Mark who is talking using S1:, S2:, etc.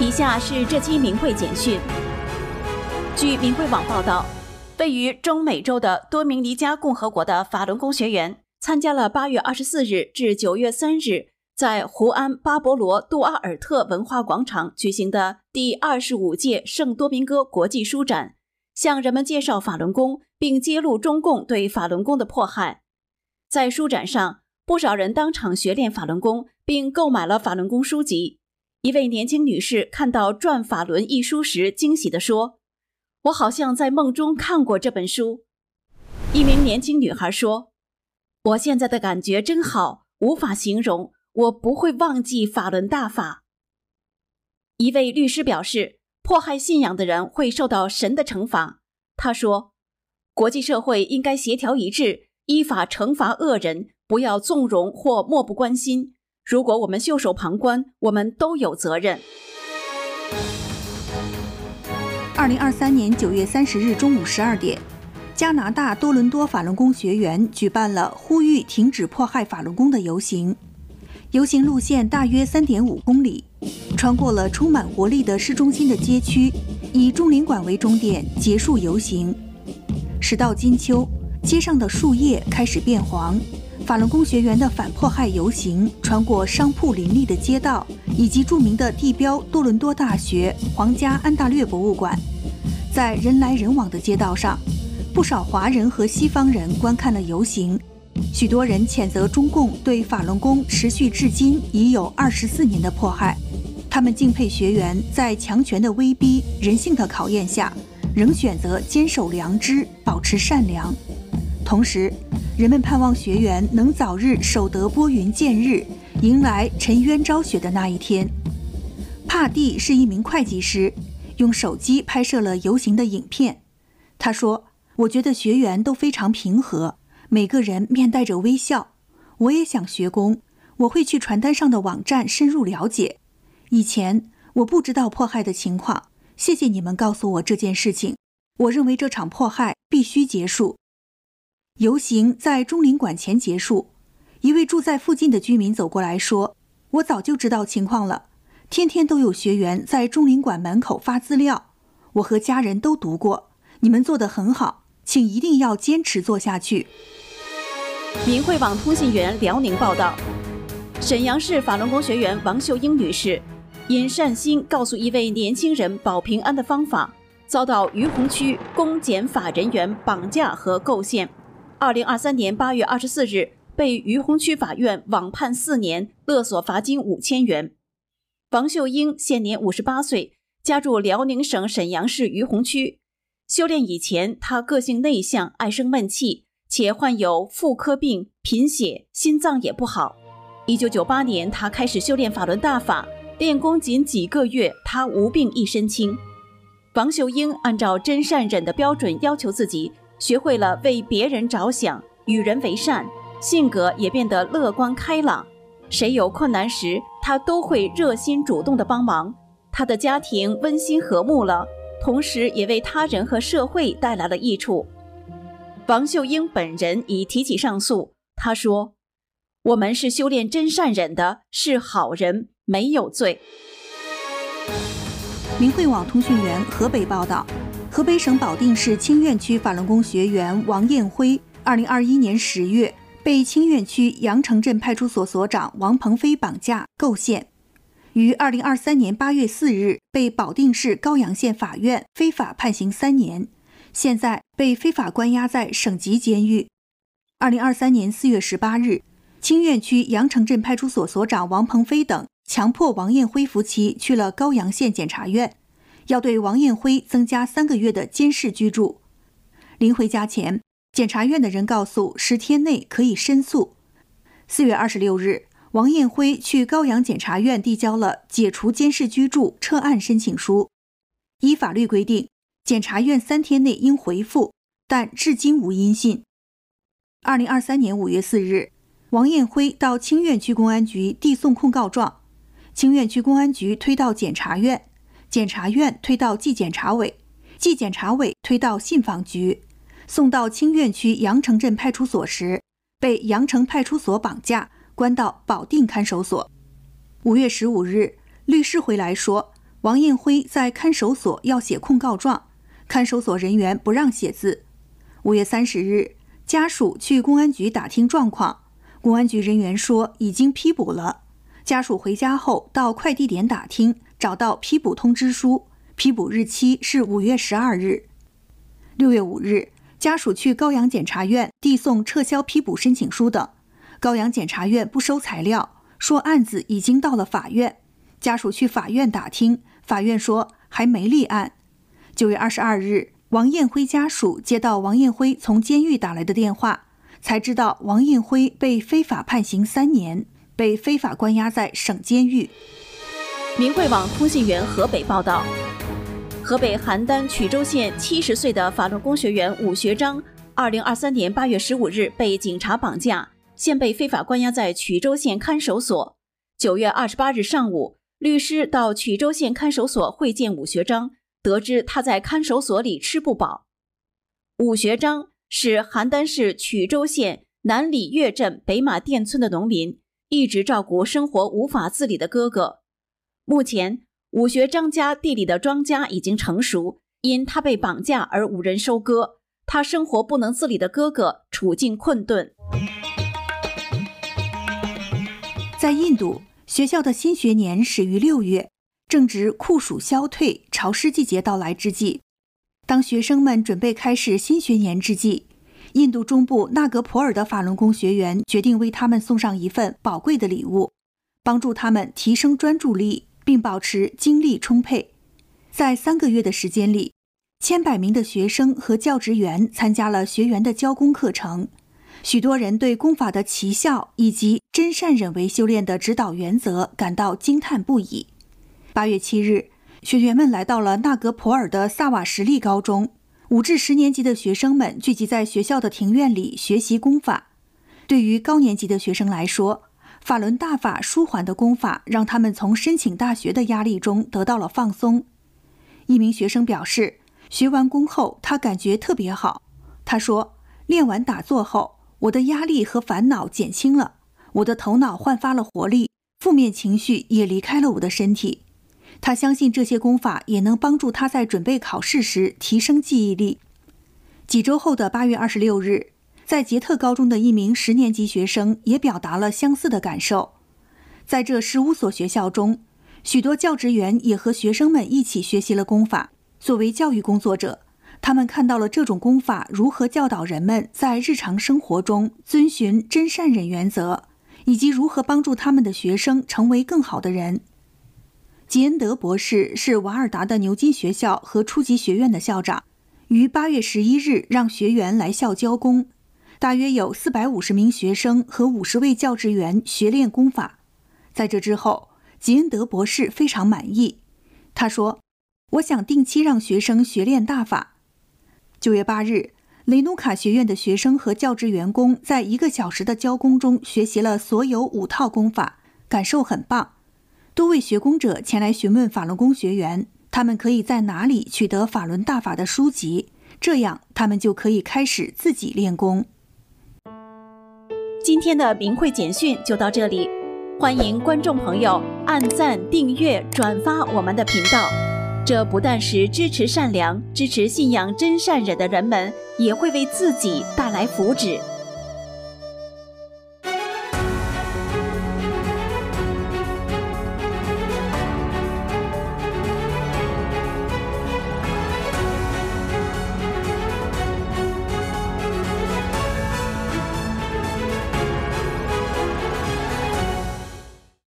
S1: 以下是这期明慧简讯。据明慧网报道，位于中美洲的多明尼加共和国的法轮功学员参加了八月二十四日至九月三日在胡安巴博罗杜阿尔特文化广场举行的第二十五届圣多明戈国际书展，向人们介绍法轮功，并揭露中共对法轮功的迫害。在书展上，不少人当场学练法轮功，并购买了法轮功书籍。一位年轻女士看到《转法轮》一书时，惊喜地说：“我好像在梦中看过这本书。”一名年轻女孩说：“我现在的感觉真好，无法形容，我不会忘记法轮大法。”一位律师表示：“迫害信仰的人会受到神的惩罚。”他说：“国际社会应该协调一致，依法惩罚恶人，不要纵容或漠不关心。”如果我们袖手旁观，我们都有责任。
S2: 二零二三年九月三十日中午十二点，加拿大多伦多法轮功学员举办了呼吁停止迫害法轮功的游行。游行路线大约三点五公里，穿过了充满活力的市中心的街区，以中领馆为终点结束游行。时到金秋，街上的树叶开始变黄。法轮功学员的反迫害游行穿过商铺林立的街道，以及著名的地标多伦多大学皇家安大略博物馆。在人来人往的街道上，不少华人和西方人观看了游行。许多人谴责中共对法轮功持续至今已有二十四年的迫害。他们敬佩学员在强权的威逼、人性的考验下，仍选择坚守良知，保持善良。同时，人们盼望学员能早日守得拨云见日，迎来沉冤昭雪的那一天。帕蒂是一名会计师，用手机拍摄了游行的影片。他说：“我觉得学员都非常平和，每个人面带着微笑。我也想学功，我会去传单上的网站深入了解。以前我不知道迫害的情况，谢谢你们告诉我这件事情。我认为这场迫害必须结束。”游行在中领馆前结束，一位住在附近的居民走过来说：“我早就知道情况了，天天都有学员在中领馆门口发资料，我和家人都读过。你们做得很好，请一定要坚持做下去。”
S1: 明慧网通信员辽宁报道：沈阳市法轮功学员王秀英女士，因善心告诉一位年轻人保平安的方法，遭到于洪区公检法人员绑架和构陷。二零二三年八月二十四日，被于洪区法院网判四年，勒索罚金五千元。王秀英现年五十八岁，家住辽宁省沈阳市于洪区。修炼以前，她个性内向，爱生闷气，且患有妇科病、贫血，心脏也不好。一九九八年，她开始修炼法轮大法，练功仅几个月，她无病一身轻。王秀英按照真善忍的标准要求自己。学会了为别人着想，与人为善，性格也变得乐观开朗。谁有困难时，他都会热心主动的帮忙。他的家庭温馨和睦了，同时也为他人和社会带来了益处。王秀英本人已提起上诉。他说：“我们是修炼真善忍的，是好人，没有罪。”
S2: 明慧网通讯员河北报道。河北省保定市清苑区法轮功学员王艳辉，二零二一年十月被清苑区阳城镇派出所所长王鹏飞绑架构陷，于二零二三年八月四日被保定市高阳县法院非法判刑三年，现在被非法关押在省级监狱。二零二三年四月十八日，清苑区阳城镇派出所所长王鹏飞等强迫王艳辉夫妻去了高阳县检察院。要对王艳辉增加三个月的监视居住。临回家前，检察院的人告诉十天内可以申诉。四月二十六日，王艳辉去高阳检察院递交了解除监视居住撤案申请书。依法律规定，检察院三天内应回复，但至今无音信。二零二三年五月四日，王艳辉到清苑区公安局递送控告状，清苑区公安局推到检察院。检察院推到纪检察委，纪检察委推到信访局，送到清苑区阳城镇派出所时，被阳城派出所绑架，关到保定看守所。五月十五日，律师回来说，王艳辉在看守所要写控告状，看守所人员不让写字。五月三十日，家属去公安局打听状况，公安局人员说已经批捕了。家属回家后到快递点打听，找到批捕通知书，批捕日期是五月十二日。六月五日，家属去高阳检察院递送撤销批捕申请书等，高阳检察院不收材料，说案子已经到了法院。家属去法院打听，法院说还没立案。九月二十二日，王艳辉家属接到王艳辉从监狱打来的电话，才知道王艳辉被非法判刑三年，被非法关押在省监狱。
S1: 明慧网通信员河北报道。河北邯郸曲周县七十岁的法轮功学员武学章，二零二三年八月十五日被警察绑架，现被非法关押在曲周县看守所。九月二十八日上午，律师到曲周县看守所会见武学章，得知他在看守所里吃不饱。武学章是邯郸市曲周县南里岳镇北马店村的农民，一直照顾生活无法自理的哥哥。目前。武学张家地里的庄稼已经成熟，因他被绑架而无人收割，他生活不能自理的哥哥处境困顿。
S2: 在印度，学校的新学年始于六月，正值酷暑消退、潮湿季节到来之际。当学生们准备开始新学年之际，印度中部纳格普尔的法轮功学员决定为他们送上一份宝贵的礼物，帮助他们提升专注力。并保持精力充沛。在三个月的时间里，千百名的学生和教职员参加了学员的教功课程。许多人对功法的奇效以及真善忍为修炼的指导原则感到惊叹不已。八月七日，学员们来到了纳格普尔的萨瓦什利高中，五至十年级的学生们聚集在学校的庭院里学习功法。对于高年级的学生来说，法轮大法舒缓的功法让他们从申请大学的压力中得到了放松。一名学生表示，学完功后他感觉特别好。他说，练完打坐后，我的压力和烦恼减轻了，我的头脑焕发了活力，负面情绪也离开了我的身体。他相信这些功法也能帮助他在准备考试时提升记忆力。几周后的八月二十六日。在捷特高中的一名十年级学生也表达了相似的感受。在这十五所学校中，许多教职员也和学生们一起学习了功法。作为教育工作者，他们看到了这种功法如何教导人们在日常生活中遵循真善忍原则，以及如何帮助他们的学生成为更好的人。吉恩德博士是瓦尔达的牛津学校和初级学院的校长，于八月十一日让学员来校交功。大约有四百五十名学生和五十位教职员学练功法。在这之后，吉恩德博士非常满意。他说：“我想定期让学生学练大法。”九月八日，雷努卡学院的学生和教职员工在一个小时的教功中学习了所有五套功法，感受很棒。多位学功者前来询问法轮功学员，他们可以在哪里取得法轮大法的书籍，这样他们就可以开始自己练功。
S1: 今天的明慧简讯就到这里，欢迎观众朋友按赞、订阅、转发我们的频道，这不但是支持善良、支持信仰真善忍的人们，也会为自己带来福祉。